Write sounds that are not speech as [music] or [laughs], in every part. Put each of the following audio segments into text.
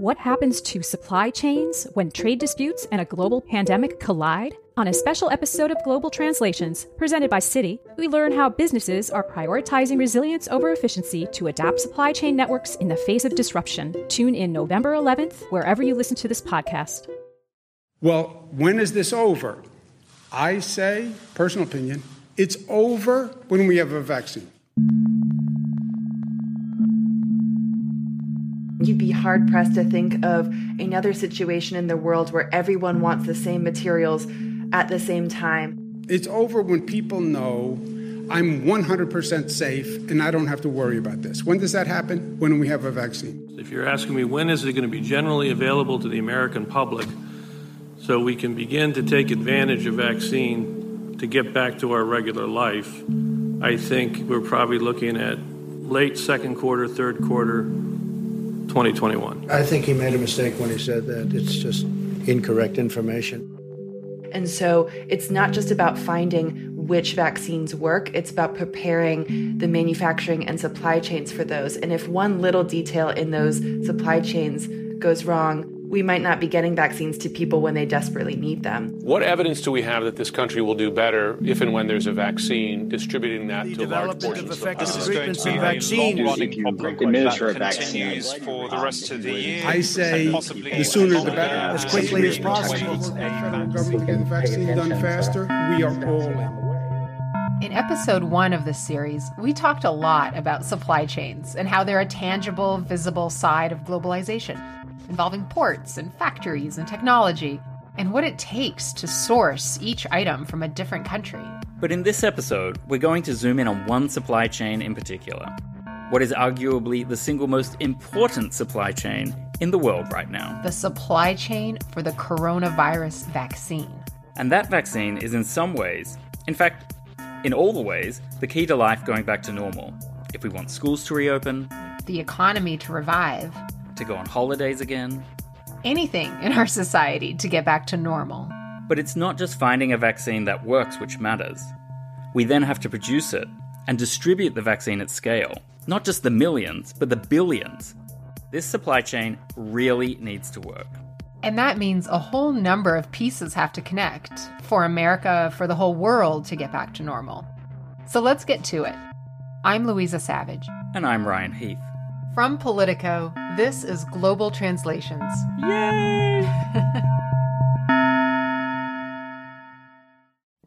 What happens to supply chains when trade disputes and a global pandemic collide? On a special episode of Global Translations, presented by Citi, we learn how businesses are prioritizing resilience over efficiency to adapt supply chain networks in the face of disruption. Tune in November 11th, wherever you listen to this podcast. Well, when is this over? I say, personal opinion, it's over when we have a vaccine. You'd be hard pressed to think of another situation in the world where everyone wants the same materials at the same time. It's over when people know I'm 100% safe and I don't have to worry about this. When does that happen? When we have a vaccine. If you're asking me when is it going to be generally available to the American public so we can begin to take advantage of vaccine to get back to our regular life, I think we're probably looking at late second quarter, third quarter 2021. I think he made a mistake when he said that. It's just incorrect information. And so it's not just about finding which vaccines work, it's about preparing the manufacturing and supply chains for those. And if one little detail in those supply chains goes wrong, we might not be getting vaccines to people when they desperately need them. What evidence do we have that this country will do better if and when there's a vaccine, distributing that The to large development portions of of the effective population? treatments and vaccines. administer a continues vaccine. for the rest of the year. I say the sooner the better. As quickly as possible. Federal government to get the vaccine done faster. We are all in. In episode one of this series, we talked a lot about supply chains and how they're a tangible, visible side of globalization, involving ports and factories and technology, and what it takes to source each item from a different country. But in this episode, we're going to zoom in on one supply chain in particular. What is arguably the single most important supply chain in the world right now. The supply chain for the coronavirus vaccine. And that vaccine is in some ways, in fact, in all the ways, the key to life going back to normal. If we want schools to reopen, The economy to revive. To go on holidays again. Anything in our society to get back to normal. But it's not just finding a vaccine that works which matters. We then have to produce it and distribute the vaccine at scale. Not just the millions, but the billions. This supply chain really needs to work. And that means a whole number of pieces have to connect for America, for the whole world to get back to normal. So let's get to it. I'm Luiza Savage. And I'm Ryan Heath. From Politico, this is Global Translations. Yay! [laughs]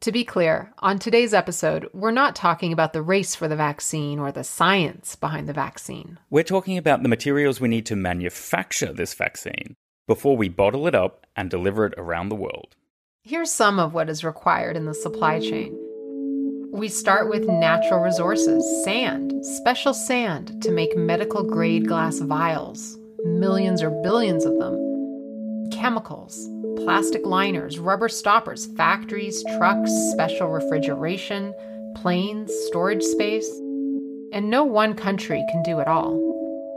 To be clear, on today's episode, we're not talking about the race for the vaccine or the science behind the vaccine. We're talking about the materials we need to manufacture this vaccine before we bottle it up and deliver it around the world. Here's some of what is required in the supply chain. We start with natural resources sand, special sand to make medical grade glass vials, millions or billions of them, chemicals, plastic liners, rubber stoppers, factories, trucks, special refrigeration, planes, storage space. And no one country can do it all.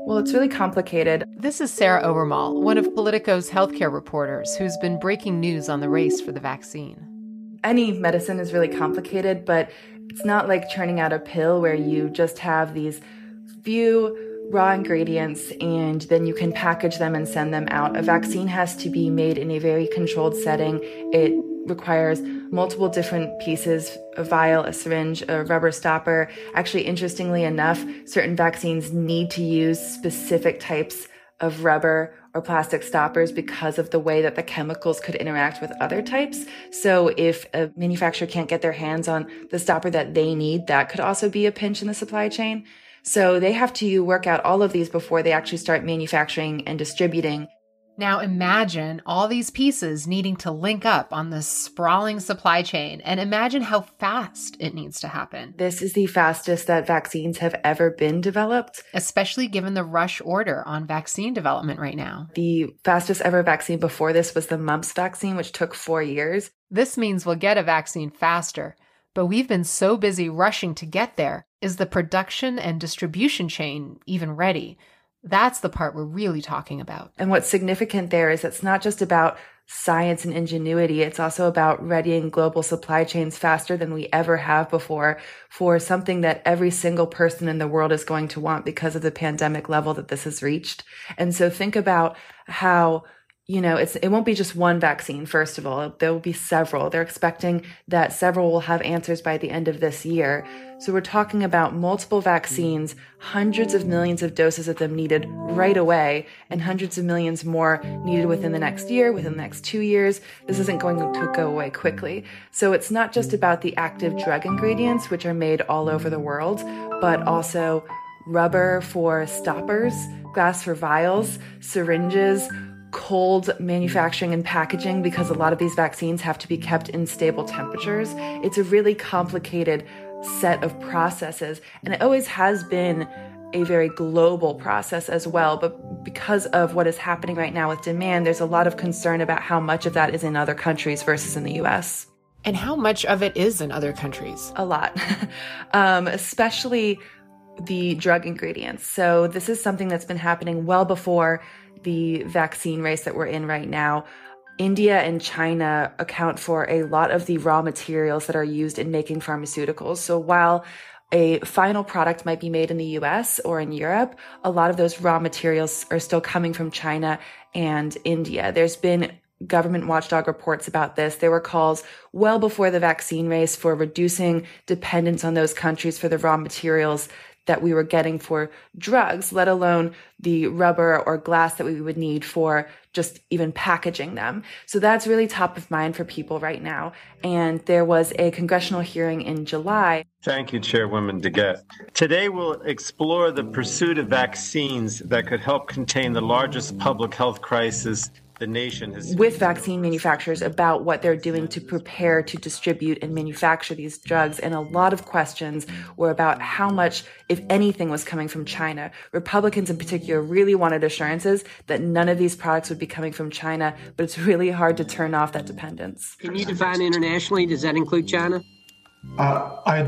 Well, it's really complicated. This is Sarah Owermohle, one of Politico's healthcare reporters who's been breaking news on the race for the vaccine. Any medicine is really complicated, but it's not like churning out a pill where you just have these few raw ingredients and then you can package them and send them out. A vaccine has to be made in a very controlled setting. It requires multiple different pieces a vial, a syringe, a rubber stopper. Actually, interestingly enough, certain vaccines need to use specific types of rubber or plastic stoppers because of the way that the chemicals could interact with other types. So if a manufacturer can't get their hands on the stopper that they need, that could also be a pinch in the supply chain. So they have to work out all of these before they actually start manufacturing and distributing. Now imagine all these pieces needing to link up on this sprawling supply chain and imagine how fast it needs to happen. This is the fastest that vaccines have ever been developed. Especially given the rush order on vaccine development right now. The fastest ever vaccine before this was the mumps vaccine, which took four years. This means we'll get a vaccine faster, but we've been so busy rushing to get there. Is the production and distribution chain even ready? That's the part we're really talking about. And what's significant there is it's not just about science and ingenuity. It's also about readying global supply chains faster than we ever have before for something that every single person in the world is going to want because of the pandemic level that this has reached. And so think about how you know, it's it won't be just one vaccine. First of all, there will be several. They're expecting that several will have answers by the end of this year. So we're talking about multiple vaccines, hundreds of millions of doses of them needed right away, and hundreds of millions more needed within the next year, within the next two years. This isn't going to go away quickly. So it's not just about the active drug ingredients, which are made all over the world, but also rubber for stoppers, glass for vials, syringes cold manufacturing and packaging because a lot of these vaccines have to be kept in stable temperatures. It's a really complicated set of processes, and it always has been a very global process as well. But because of what is happening right now with demand, there's a lot of concern about how much of that is in other countries versus in the US. And how much of it is in other countries? A lot, [laughs] um, especially the drug ingredients. So, this is something that's been happening well before the vaccine race that we're in right now, India and China account for a lot of the raw materials that are used in making pharmaceuticals. So while a final product might be made in the US or in Europe, a lot of those raw materials are still coming from China and India. There's been government watchdog reports about this. There were calls well before the vaccine race for reducing dependence on those countries for the raw materials that we were getting for drugs, let alone the rubber or glass that we would need for just even packaging them. So that's really top of mind for people right now. And there was a congressional hearing in July. Thank you, Chairwoman DeGette. Today we'll explore the pursuit of vaccines that could help contain the largest public health crisis the nation has with vaccine manufacturers about what they're doing to prepare to distribute and manufacture these drugs and a lot of questions were about how much if anything was coming from China republicans in particular really wanted assurances that none of these products would be coming from China but it's really hard to turn off that dependence can you define internationally does that include China uh, I,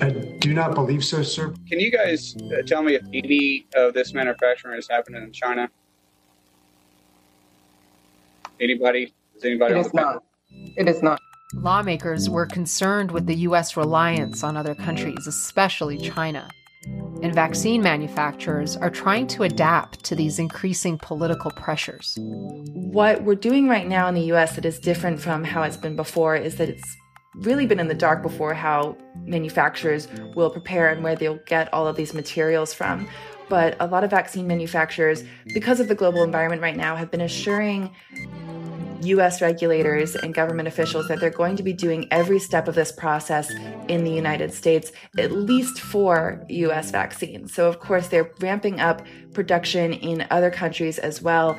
I do not believe so, sir. Can you guys uh, tell me if any of this manufacturing is happening in China? Anybody? Is anybody it on is not. It is not. Lawmakers were concerned with the U.S. reliance on other countries, especially China. And vaccine manufacturers are trying to adapt to these increasing political pressures. What we're doing right now in the US that is different from how it's been before is that it's really been in the dark before how manufacturers will prepare and where they'll get all of these materials from. But a lot of vaccine manufacturers, because of the global environment right now, have been assuring US regulators and government officials that they're going to be doing every step of this process in the United States, at least for US vaccines. So, of course, they're ramping up production in other countries as well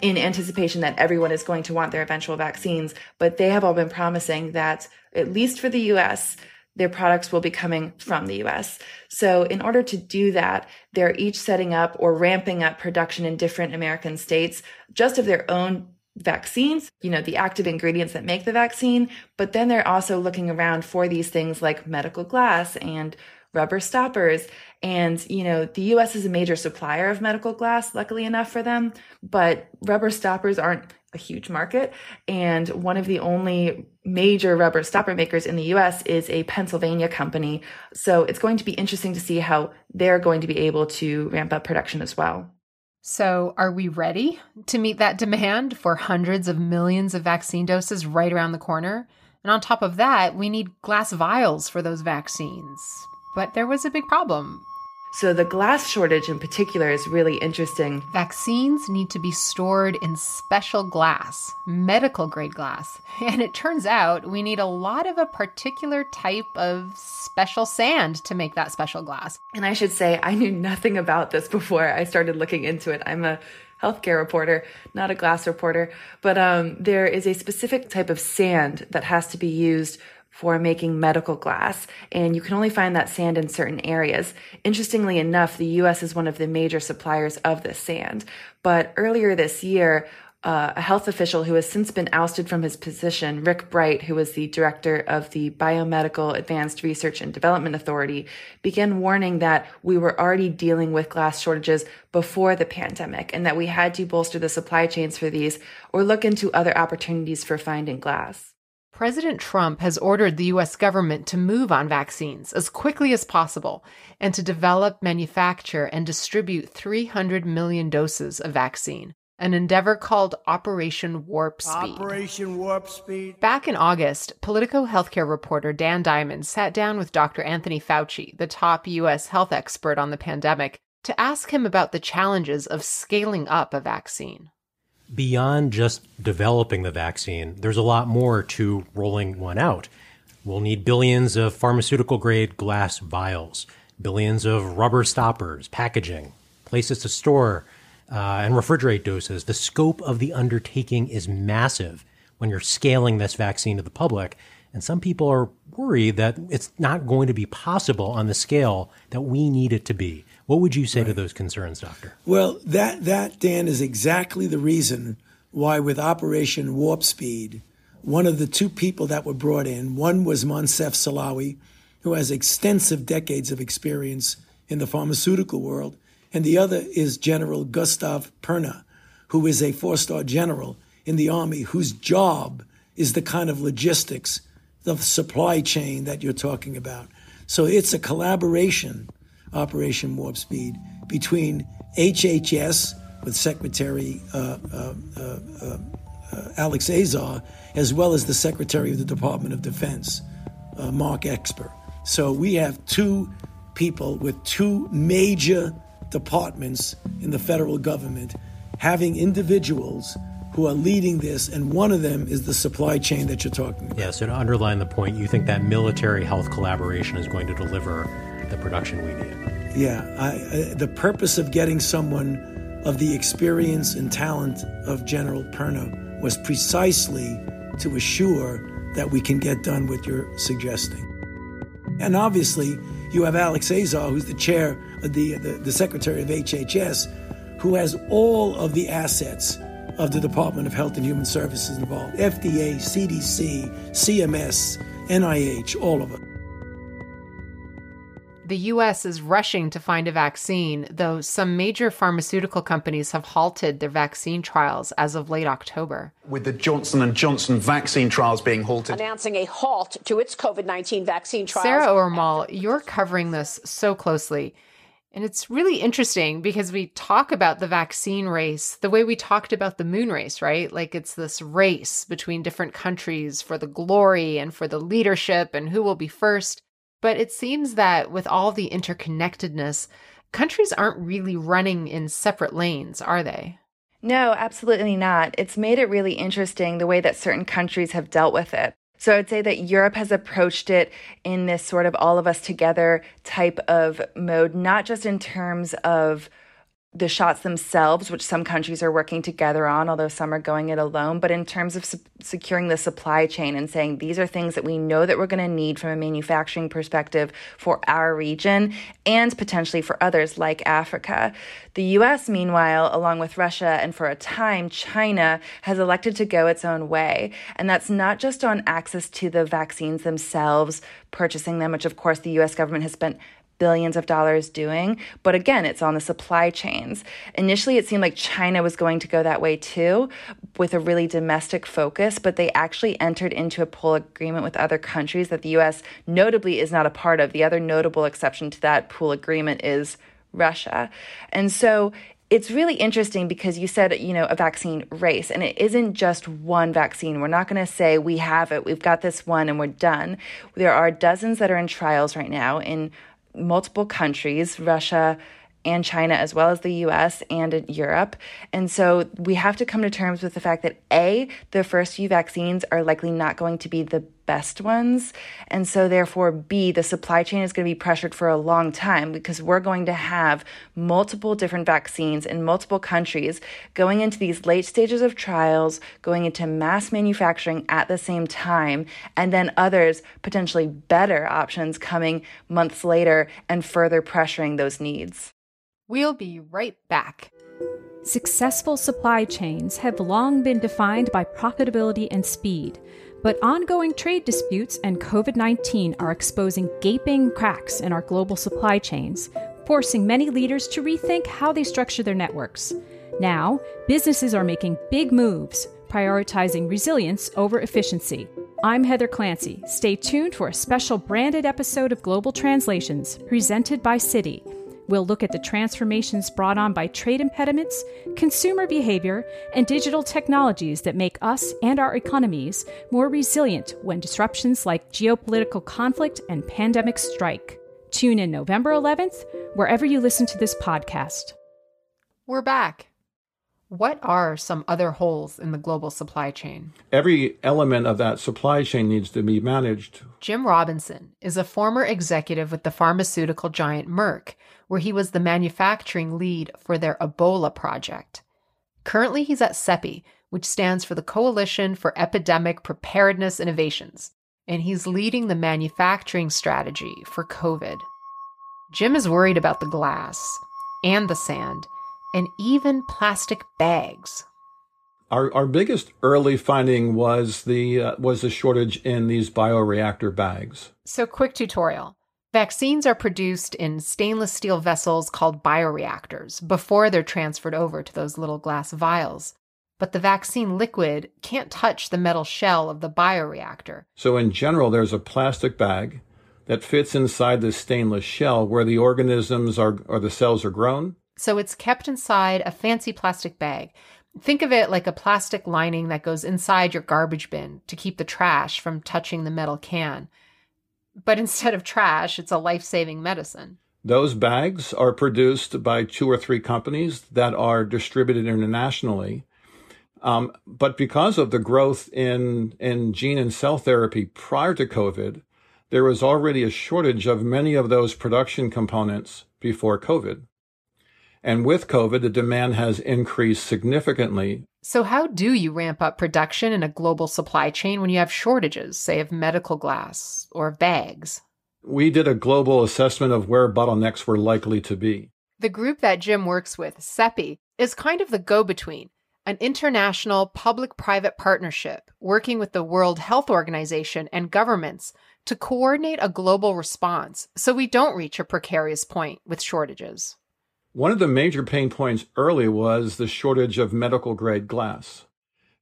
in anticipation that everyone is going to want their eventual vaccines. But they have all been promising that, at least for the US, their products will be coming from the US. So, in order to do that, they're each setting up or ramping up production in different American states just of their own vaccines, you know, the active ingredients that make the vaccine, but then they're also looking around for these things like medical glass and rubber stoppers. And, you know, the US is a major supplier of medical glass, luckily enough for them, but rubber stoppers aren't a huge market. And one of the only major rubber stopper makers in the US is a Pennsylvania company. So it's going to be interesting to see how they're going to be able to ramp up production as well. So, are we ready to meet that demand for hundreds of millions of vaccine doses right around the corner? And on top of that, we need glass vials for those vaccines. But there was a big problem. So, the glass shortage in particular is really interesting. Vaccines need to be stored in special glass, medical grade glass. [laughs] And it turns out we need a lot of a particular type of special sand to make that special glass. And I should say, I knew nothing about this [laughs] before I started looking into it. I'm a healthcare reporter, not a glass reporter. But um, there is a specific type of sand that has to be used for making medical glass, and you can only find that sand in certain areas. Interestingly enough, the US is one of the major suppliers of this sand. But earlier this year, uh, a health official who has since been ousted from his position, Rick Bright, who was the director of the Biomedical Advanced Research and Development Authority, began warning that we were already dealing with glass shortages before the pandemic and that we had to bolster the supply chains for these or look into other opportunities for finding glass. President Trump has ordered the U.S. government to move on vaccines as quickly as possible and to develop, manufacture, and distribute 300 million doses of vaccine an endeavor called Operation Warp Speed. Operation Warp Speed. Back in August, Politico healthcare reporter Dan Diamond sat down with Dr. Anthony Fauci, the top U.S. health expert on the pandemic, to ask him about the challenges of scaling up a vaccine. Beyond just developing the vaccine, there's a lot more to rolling one out. We'll need billions of pharmaceutical grade glass vials, billions of rubber stoppers, packaging, places to store uh, and refrigerate doses. The scope of the undertaking is massive when you're scaling this vaccine to the public. And some people are worried that it's not going to be possible on the scale that we need it to be. What would you say right. to those concerns, Doctor? Well, that, that, Dan, is exactly the reason why, with Operation Warp Speed, one of the two people that were brought in, one was Moncef Slaoui, who has extensive decades of experience in the pharmaceutical world, and the other is General Gustave Perna, who is a four star general in the Army whose job is the kind of logistics, the supply chain that you're talking about. So it's a collaboration, Operation Warp Speed, between HHS with Secretary uh, uh, uh, uh, Alex Azar, as well as the Secretary of the Department of Defense, uh, Mark Esper. So we have two people with two major departments in the federal government having individuals who are leading this, and one of them is the supply chain that you're talking about. Yeah, so to underline the point, you think that military health collaboration is going to deliver the production we need? Yeah, I, I, the purpose of getting someone of the experience and talent of General Perna was precisely to assure that we can get done what you're suggesting. And obviously, you have Alex Azar, who's the chair of the, uh, the, the secretary of HHS, who has all of the assets of the Department of Health and Human Services involved FDA, CDC, CMS, NIH, all of it the US is rushing to find a vaccine, though some major pharmaceutical companies have halted their vaccine trials as of late October. With the Johnson & Johnson vaccine trials being halted. Announcing a halt to its COVID-19 vaccine trials. Sarah Owermohle, you're covering this so closely. And it's really interesting because we talk about the vaccine race the way we talked about the moon race, right? Like it's this race between different countries for the glory and for the leadership and who will be first. But it seems that with all the interconnectedness, countries aren't really running in separate lanes, are they? No, absolutely not. It's made it really interesting the way that certain countries have dealt with it. So I would say that Europe has approached it in this sort of all of us together type of mode, not just in terms of the shots themselves, which some countries are working together on, although some are going it alone. But in terms of su- securing the supply chain and saying these are things that we know that we're going to need from a manufacturing perspective for our region and potentially for others like Africa. The US, meanwhile, along with Russia and for a time China, has elected to go its own way. And that's not just on access to the vaccines themselves, purchasing them, which of course the US government has spent billions of dollars doing. But again, it's on the supply chains. Initially, it seemed like China was going to go that way too, with a really domestic focus, but they actually entered into a pool agreement with other countries that the US notably is not a part of. The other notable exception to that pool agreement is Russia. And so it's really interesting because you said, you know, a vaccine race, and it isn't just one vaccine. We're not going to say we have it, we've got this one, and we're done. There are dozens that are in trials right now in multiple countries, Russia and China, as well as the US and Europe. And so we have to come to terms with the fact that A, the first few vaccines are likely not going to be the best ones. And so, therefore, B, the supply chain is going to be pressured for a long time because we're going to have multiple different vaccines in multiple countries going into these late stages of trials, going into mass manufacturing at the same time, and then others, potentially better options, coming months later and further pressuring those needs. We'll be right back. Successful supply chains have long been defined by profitability and speed, but ongoing trade disputes and COVID 19 are exposing gaping cracks in our global supply chains, forcing many leaders to rethink how they structure their networks. Now, businesses are making big moves, prioritizing resilience over efficiency. I'm Heather Clancy. Stay tuned for a special branded episode of Global Translations presented by Citi. We'll look at the transformations brought on by trade impediments, consumer behavior, and digital technologies that make us and our economies more resilient when disruptions like geopolitical conflict and pandemics strike. Tune in November 11th, wherever you listen to this podcast. We're back. What are some other holes in the global supply chain? Every element of that supply chain needs to be managed. Jim Robinson is a former executive with the pharmaceutical giant Merck, where he was the manufacturing lead for their Ebola project. Currently, he's at CEPI, which stands for the Coalition for Epidemic Preparedness Innovations, and he's leading the manufacturing strategy for COVID. Jim is worried about the glass and the sand and even plastic bags. Our, our biggest early finding was the uh, was the shortage in these bioreactor bags. So quick tutorial. Vaccines are produced in stainless steel vessels called bioreactors before they're transferred over to those little glass vials. But the vaccine liquid can't touch the metal shell of the bioreactor. So in general there's a plastic bag that fits inside the stainless shell where the organisms are or the cells are grown so it's kept inside a fancy plastic bag. Think of it like a plastic lining that goes inside your garbage bin to keep the trash from touching the metal can. But instead of trash, it's a life saving medicine. Those bags are produced by two or three companies that are distributed internationally. Um, but because of the growth in, in gene and cell therapy prior to COVID, there was already a shortage of many of those production components before COVID. And with COVID, the demand has increased significantly. So, how do you ramp up production in a global supply chain when you have shortages, say, of medical glass or bags? We did a global assessment of where bottlenecks were likely to be. The group that Jim works with, CEPI, is kind of the go between, an international public private partnership working with the World Health Organization and governments to coordinate a global response so we don't reach a precarious point with shortages. One of the major pain points early was the shortage of medical grade glass.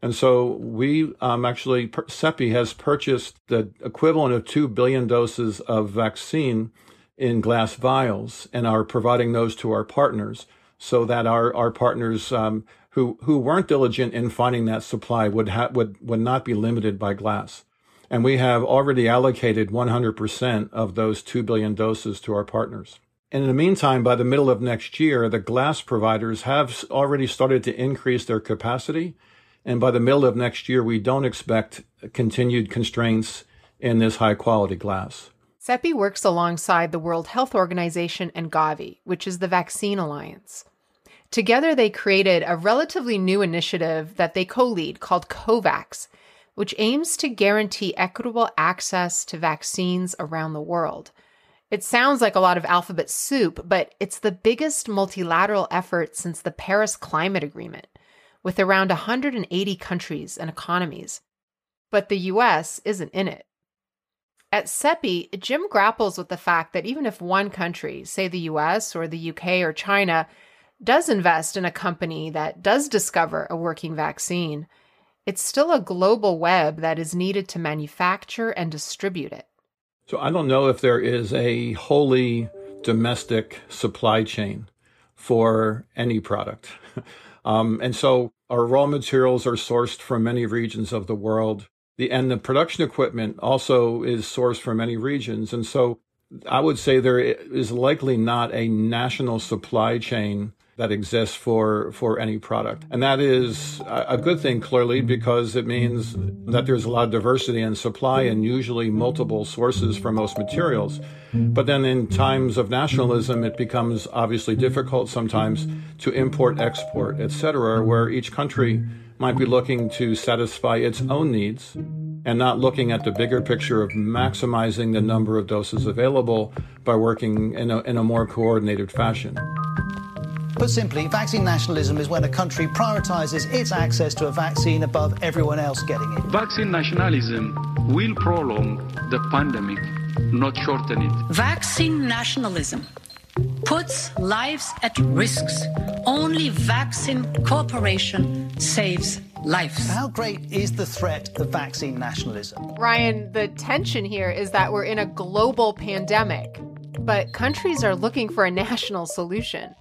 And so we um, actually, CEPI has purchased the equivalent of 2 billion doses of vaccine in glass vials and are providing those to our partners so that our, our partners um, who, who weren't diligent in finding that supply would, ha- would, would not be limited by glass. And we have already allocated 100% of those 2 billion doses to our partners. And in the meantime, by the middle of next year, the glass providers have already started to increase their capacity. And by the middle of next year, we don't expect continued constraints in this high quality glass. CEPI works alongside the World Health Organization and Gavi, which is the Vaccine Alliance. Together, they created a relatively new initiative that they co lead called COVAX, which aims to guarantee equitable access to vaccines around the world. It sounds like a lot of alphabet soup, but it's the biggest multilateral effort since the Paris Climate Agreement, with around 180 countries and economies. But the US isn't in it. At CEPI, Jim grapples with the fact that even if one country, say the US or the UK or China, does invest in a company that does discover a working vaccine, it's still a global web that is needed to manufacture and distribute it. So I don't know if there is a wholly domestic supply chain for any product. [laughs] um, and so our raw materials are sourced from many regions of the world. The, and the production equipment also is sourced from many regions. And so I would say there is likely not a national supply chain that exists for for any product and that is a good thing clearly because it means that there's a lot of diversity in supply and usually multiple sources for most materials but then in times of nationalism it becomes obviously difficult sometimes to import export etc where each country might be looking to satisfy its own needs and not looking at the bigger picture of maximizing the number of doses available by working in a, in a more coordinated fashion. Put simply, vaccine nationalism is when a country prioritizes its access to a vaccine above everyone else getting it. Vaccine nationalism will prolong the pandemic, not shorten it. Vaccine nationalism puts lives at risks. Only vaccine cooperation saves lives. How great is the threat of vaccine nationalism? Ryan, the tension here is that we're in a global pandemic, but countries are looking for a national solution.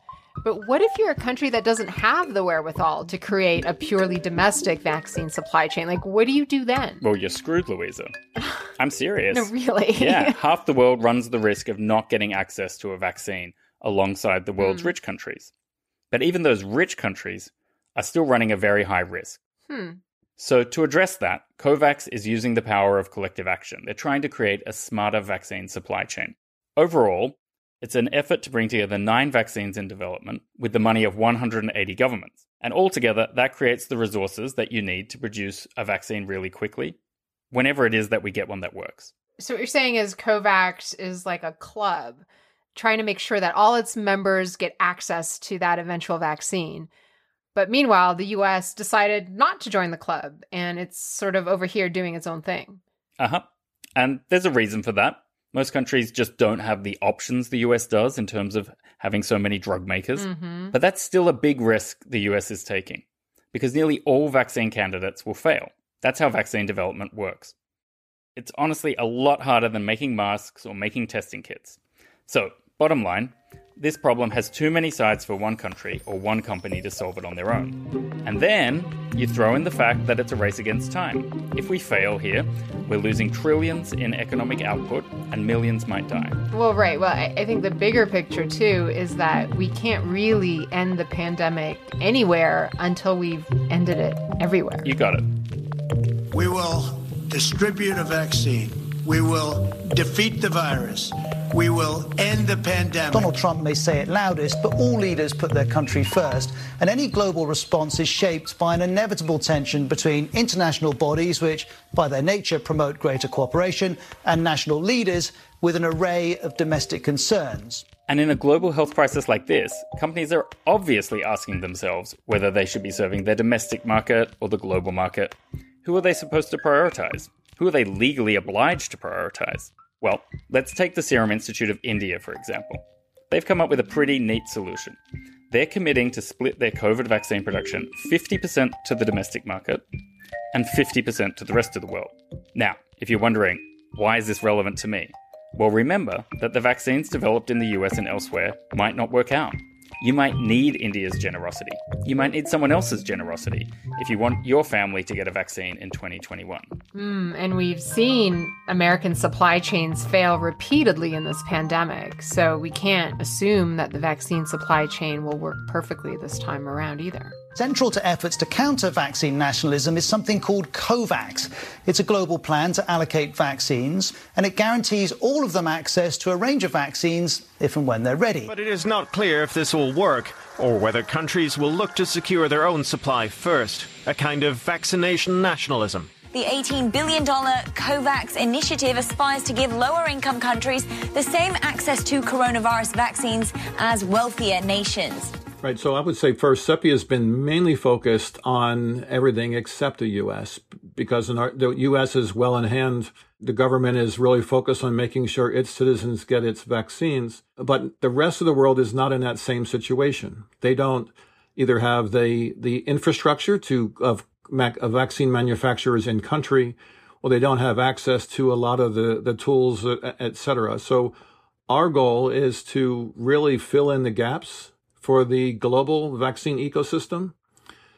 But what if you're a country that doesn't have the wherewithal to create a purely domestic vaccine supply chain? Like, what do you do then? Well, you're screwed, Luiza. I'm serious. [laughs] No, really? yeah, half the world runs the risk of not getting access to a vaccine alongside the world's Hmm. rich countries. But even those rich countries are still running a very high risk. Hmm. So, to address that, COVAX is using the power of collective action. They're trying to create a smarter vaccine supply chain. Overall, it's an effort to bring together nine vaccines in development with the money of 180 governments. And altogether, that creates the resources that you need to produce a vaccine really quickly, whenever it is that we get one that works. So, what you're saying is COVAX is like a club trying to make sure that all its members get access to that eventual vaccine. But meanwhile, the US decided not to join the club, and it's sort of over here doing its own thing. Uh huh. And there's a reason for that. Most countries just don't have the options the US does in terms of having so many drug makers. Mhm. But that's still a big risk the US is taking because nearly all vaccine candidates will fail. That's how vaccine development works. It's honestly a lot harder than making masks or making testing kits. So, bottom line, this problem has too many sides for one country or one company to solve it on their own. And then you throw in the fact that it's a race against time. If we fail here, we're losing trillions in economic output and millions might die. Well, right. Well, I, I think the bigger picture, too, is that we can't really end the pandemic anywhere until we've ended it everywhere. You got it. We will distribute a vaccine. We will defeat the virus. We will end the pandemic. Donald Trump may say it loudest, but all leaders put their country first, and any global response is shaped by an inevitable tension between international bodies, which by their nature promote greater cooperation, and national leaders with an array of domestic concerns. And in a global health crisis like this, companies are obviously asking themselves whether they should be serving their domestic market or the global market. Who are they supposed to prioritize? Who are they legally obliged to prioritize? Well, let's take the Serum Institute of India, for example. They've come up with a pretty neat solution. They're committing to split their COVID vaccine production 50% to the domestic market and 50% to the rest of the world. Now, if you're wondering, why is this relevant to me? Well, remember that the vaccines developed in the US and elsewhere might not work out. You might need India's generosity. You might need someone else's generosity if you want your family to get a vaccine in 2021. Mm, and we've seen American supply chains fail repeatedly in this pandemic, so we can't assume that the vaccine supply chain will work perfectly this time around either. Central to efforts to counter vaccine nationalism is something called COVAX. It's a global plan to allocate vaccines, and it guarantees all of them access to a range of vaccines if and when they're ready. But it is not clear if this will work or whether countries will look to secure their own supply first, a kind of vaccination nationalism. The $18 billion COVAX initiative aspires to give lower income countries the same access to coronavirus vaccines as wealthier nations. Right. So I would say first, CEPI has been mainly focused on everything except the U.S. because our, the U.S. is well in hand. The government is really focused on making sure its citizens get its vaccines. But the rest of the world is not in that same situation. They don't either have the, the infrastructure to, of, of vaccine manufacturers in country, or they don't have access to a lot of the, the tools, et cetera. So our goal is to really fill in the gaps for the global vaccine ecosystem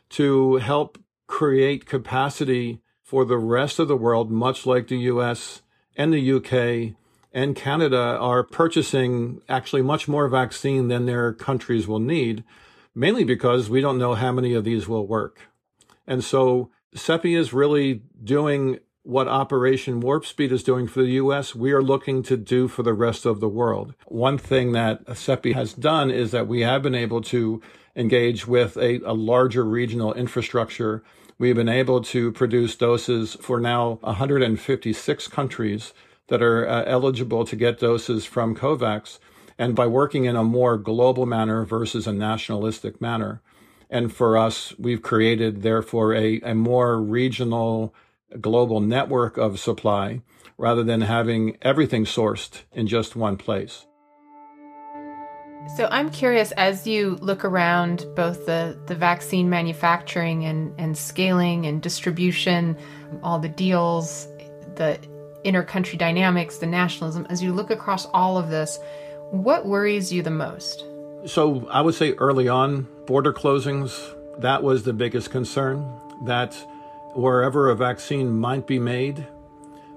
to help create capacity for the rest of the world, much like the US and the UK and Canada are purchasing actually much more vaccine than their countries will need, mainly because we don't know how many of these will work. And so CEPI is really doing what Operation Warp Speed is doing for the US, we are looking to do for the rest of the world. One thing that CEPI has done is that we have been able to engage with a, a larger regional infrastructure. We've been able to produce doses for now 156 countries that are uh, eligible to get doses from COVAX. And by working in a more global manner versus a nationalistic manner, and for us, we've created, therefore, a, a more regional, global network of supply rather than having everything sourced in just one place. So I'm curious as you look around both the, the vaccine manufacturing and, and scaling and distribution, all the deals, the intercountry dynamics, the nationalism, as you look across all of this, what worries you the most? So I would say early on, border closings, that was the biggest concern. That wherever a vaccine might be made,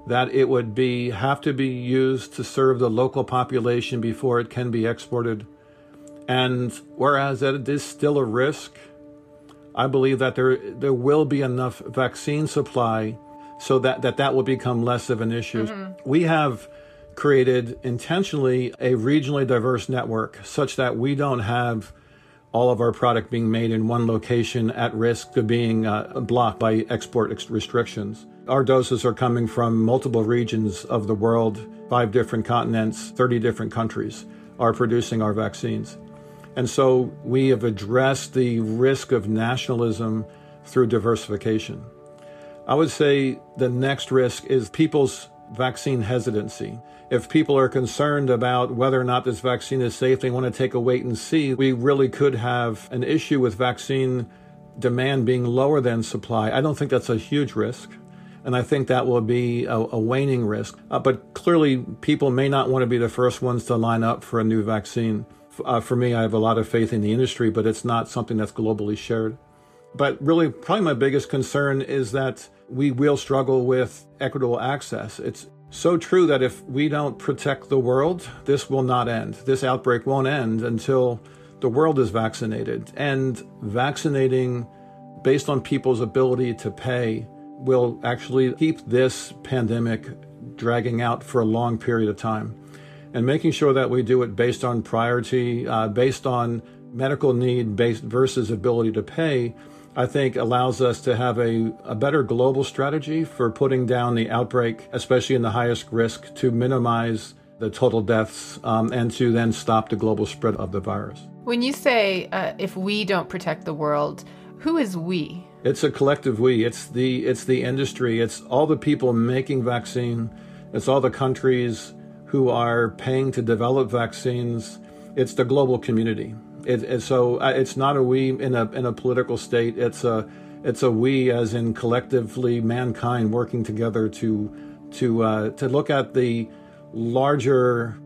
that it would be have to be used to serve the local population before it can be exported. And whereas it is still a risk, I believe that there there will be enough vaccine supply so that that, that will become less of an issue. Mm-hmm. We have created intentionally a regionally diverse network such that we don't have all of our product being made in one location at risk of being uh, blocked by export ex- restrictions. Our doses are coming from multiple regions of the world, five different continents, 30 different countries are producing our vaccines. And so we have addressed the risk of nationalism through diversification. I would say the next risk is people's vaccine hesitancy. If people are concerned about whether or not this vaccine is safe, they want to take a wait and see, we really could have an issue with vaccine demand being lower than supply. I don't think that's a huge risk. And I think that will be a, a waning risk. Uh, but clearly, people may not want to be the first ones to line up for a new vaccine. Uh, for me, I have a lot of faith in the industry, but it's not something that's globally shared. But really, probably my biggest concern is that we will struggle with equitable access. It's so true that if we don't protect the world, this will not end. This outbreak won't end until the world is vaccinated. And vaccinating based on people's ability to pay will actually keep this pandemic dragging out for a long period of time. And making sure that we do it based on priority, uh, based on medical need based versus ability to pay I think allows us to have a, a better global strategy for putting down the outbreak, especially in the highest risk, to minimize the total deaths um, and to then stop the global spread of the virus. When you say uh, if we don't protect the world, who is we? It's a collective we. It's the it's the industry. It's all the people making vaccine. It's all the countries who are paying to develop vaccines. It's the global community. It, it, so uh, it's not a we in a in a political state. It's a it's a we as in collectively mankind working together to to uh, to look at the larger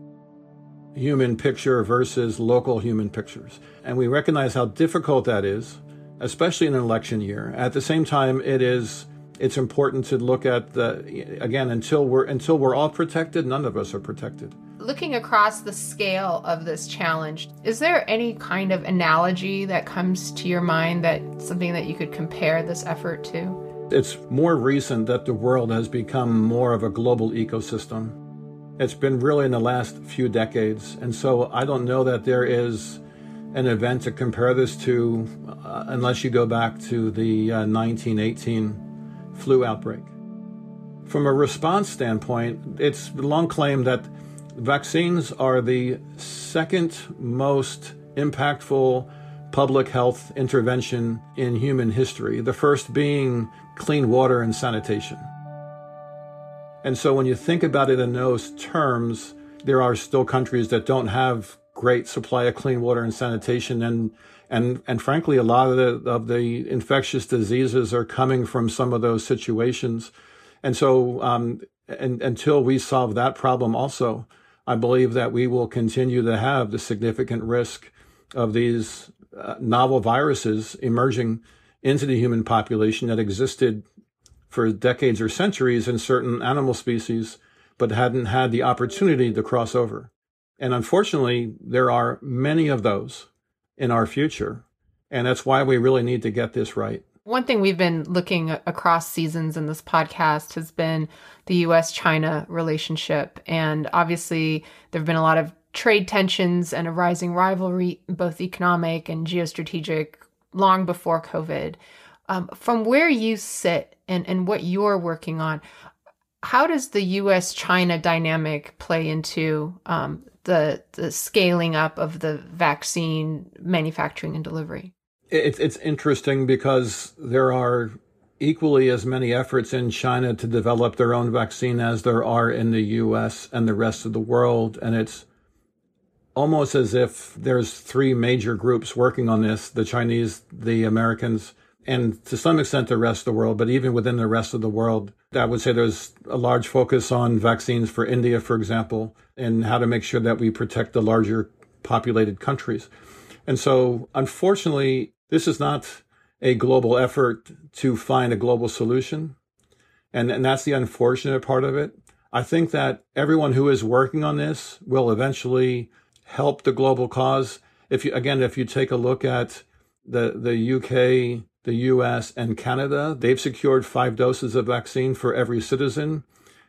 human picture versus local human pictures. And we recognize how difficult that is, especially in an election year. At the same time, it is it's important to look at the again until we're until we're all protected, none of us are protected looking across the scale of this challenge, is there any kind of analogy that comes to your mind that something that you could compare this effort to? It's more recent that the world has become more of a global ecosystem. It's been really in the last few decades. And so I don't know that there is an event to compare this to uh, unless you go back to the uh, 1918 flu outbreak. From a response standpoint, it's long claimed that Vaccines are the second most impactful public health intervention in human history, the first being clean water and sanitation. And so when you think about it in those terms, there are still countries that don't have great supply of clean water and sanitation and and and frankly a lot of the of the infectious diseases are coming from some of those situations and so um, and, until we solve that problem also I believe that we will continue to have the significant risk of these uh, novel viruses emerging into the human population that existed for decades or centuries in certain animal species, but hadn't had the opportunity to cross over. And unfortunately, there are many of those in our future. And that's why we really need to get this right. One thing we've been looking across seasons in this podcast has been the US China relationship. And obviously, there have been a lot of trade tensions and a rising rivalry, both economic and geostrategic, long before COVID. Um, from where you sit and, and what you're working on, how does the US China dynamic play into um, the the scaling up of the vaccine manufacturing and delivery. It's it's interesting because there are equally as many efforts in China to develop their own vaccine as there are in the US and the rest of the world and it's almost as if there's three major groups working on this, the Chinese, the Americans, and to some extent the rest of the world, but even within the rest of the world, I would say there's a large focus on vaccines for India, for example, and how to make sure that we protect the larger populated countries. And so, unfortunately, this is not a global effort to find a global solution. And, and that's the unfortunate part of it. I think that everyone who is working on this will eventually help the global cause. If you, again, if you take a look at the, the UK, the US, and Canada, they've secured five doses of vaccine for every citizen.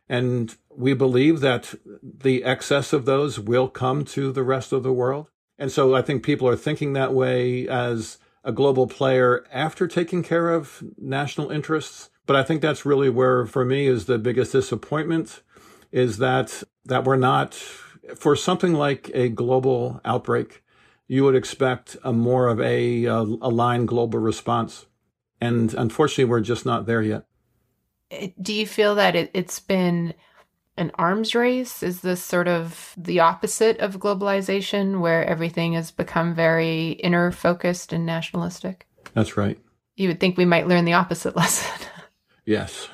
And we believe that the excess of those will come to the rest of the world. And so I think people are thinking that way as a global player after taking care of national interests. But I think that's really where, for me, is the biggest disappointment is that, that we're not, for something like a global outbreak, you would expect a more of a, a aligned global response. And unfortunately, we're just not there yet. Uh, do you feel that it, it's been an arms race? Is this sort of the opposite of globalization, where everything has become very inner focused and nationalistic? That's right. You would think we might learn the opposite [laughs] lesson. yes.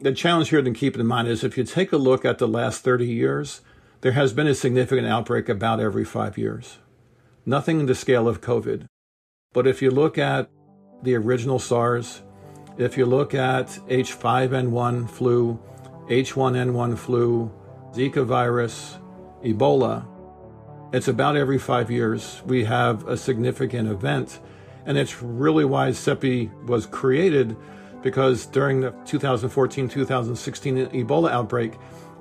the challenge here to keep in mind is if you take a look at the last 30 years, there has been a significant outbreak about every five years. Nothing in the scale of COVID. But if you look at the original SARS, if you look at H5N1 flu, H1N1 flu, Zika virus, Ebola, it's about every five years we have a significant event. And it's really why CEPI was created because during the 2014 2016 Ebola outbreak,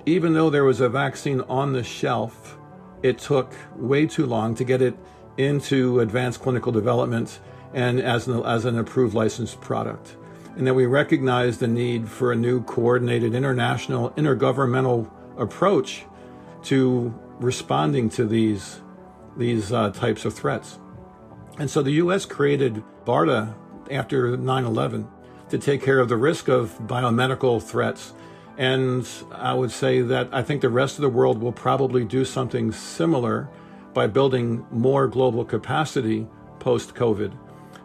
even though there was a vaccine on the shelf, it took way too long to get it into advanced clinical development and as an, as an approved licensed product. And that we recognize the need for a new coordinated international, intergovernmental approach to responding to these, these uh, types of threats. And so the US created BARDA after 9 11 to take care of the risk of biomedical threats. And I would say that I think the rest of the world will probably do something similar by building more global capacity post COVID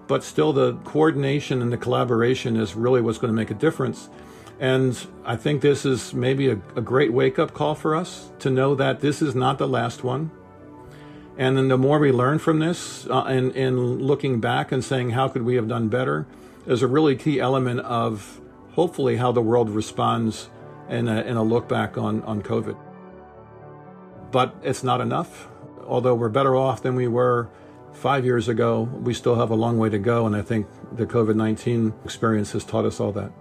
but still the coordination and the collaboration is really what's going to make a difference. And I think this is maybe a, a great wake up call for us to know that this is not the last one. And then the more we learn from this uh, and, and looking back and saying, how could we have done better, is a really key element of hopefully how the world responds in a, in a look back on, on COVID. But it's not enough. Although we're better off than we were five years ago, we still have a long way to go. And I think the COVID 19 experience has taught us all that.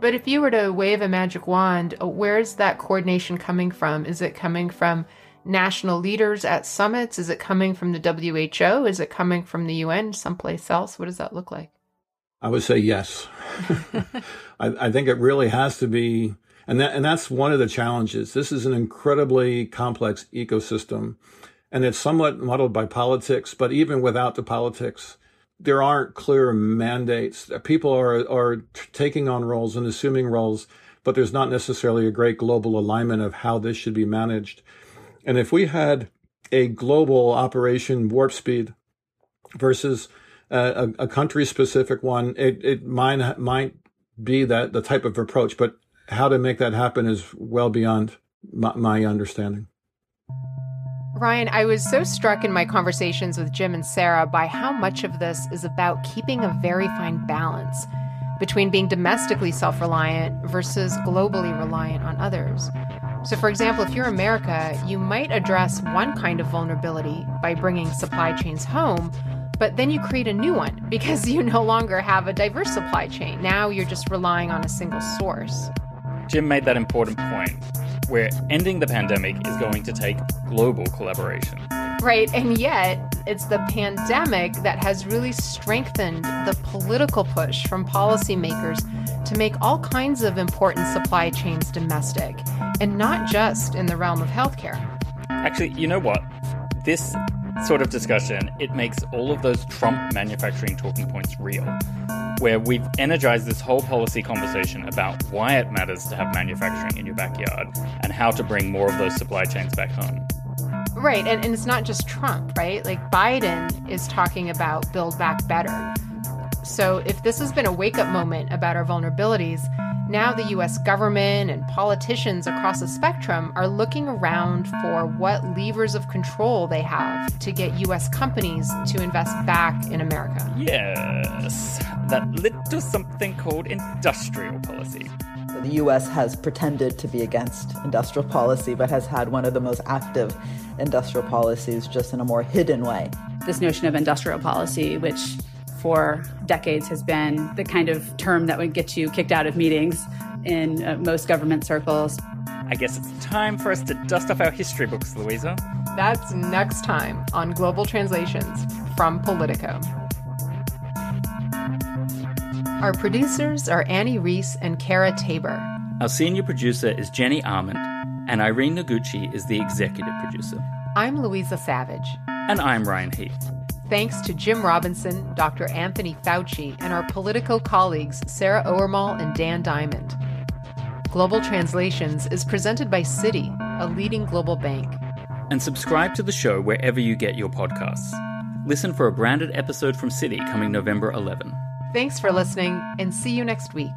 But if you were to wave a magic wand, uh, where's that coordination coming from? Is it coming from national leaders at summits? Is it coming from the WHO? Is it coming from the UN, someplace else? What does that look like? I would say yes. [laughs] I, I, think it really has to be, and that and that's one of the challenges. This is an incredibly complex ecosystem, and it's somewhat muddled by politics. But even without the politics, there aren't clear mandates. People are are taking on roles and assuming roles, but there's not necessarily a great global alignment of how this should be managed. And if we had a global operation warp speed versus a, a country specific one, it, it might, might be that the type of approach, but how to make that happen is well beyond my, my understanding. Ryan, I was so struck in my conversations with Jim and Sarah by how much of this is about keeping a very fine balance between being domestically self reliant versus globally reliant on others. So, for example, if you're America, you might address one kind of vulnerability by bringing supply chains home, but then you create a new one [laughs] because you no longer have a diverse supply chain. Now you're just relying on a single source. Jim made that important point where ending the pandemic is going to take global collaboration. Right, and yet it's the pandemic that has really strengthened the political push from policymakers to make all kinds of important supply chains domestic, and not just in the realm of healthcare. Actually, you know what? This sort of discussion, it makes all of those Trump manufacturing talking points real. Where we've energized this whole policy conversation about why it matters to have manufacturing in your backyard and how to bring more of those supply chains back home. Right, and, and it's not just Trump, right? Like Biden is talking about build back better. So if this has been a wake up moment about our vulnerabilities, now the US government and politicians across the spectrum are looking around for what levers of control they have to get US companies to invest back in America. Yes, that led to something called industrial policy. The US has pretended to be against industrial policy, but has had one of the most active industrial policies just in a more hidden way. This notion of industrial policy, which for decades has been the kind of term that would get you kicked out of meetings in uh, most government circles. I guess it's time for us to dust off our history books, Luiza. That's next time on Global Translations from Politico. Our producers are Annie Rees and Kara Tabor. Our senior producer is Jenny Ament, and Irene Noguchi is the executive producer. I'm Luiza Savage. And I'm Ryan Heath. Thanks to Jim Robinson, Dr. Anthony Fauci, and our Politico colleagues Sarah Owermohle and Dan Diamond. Global Translations is presented by Citi, a leading global bank. And subscribe to the show wherever you get your podcasts. Listen for a branded episode from Citi coming November 11. Thanks for listening, and see you next week.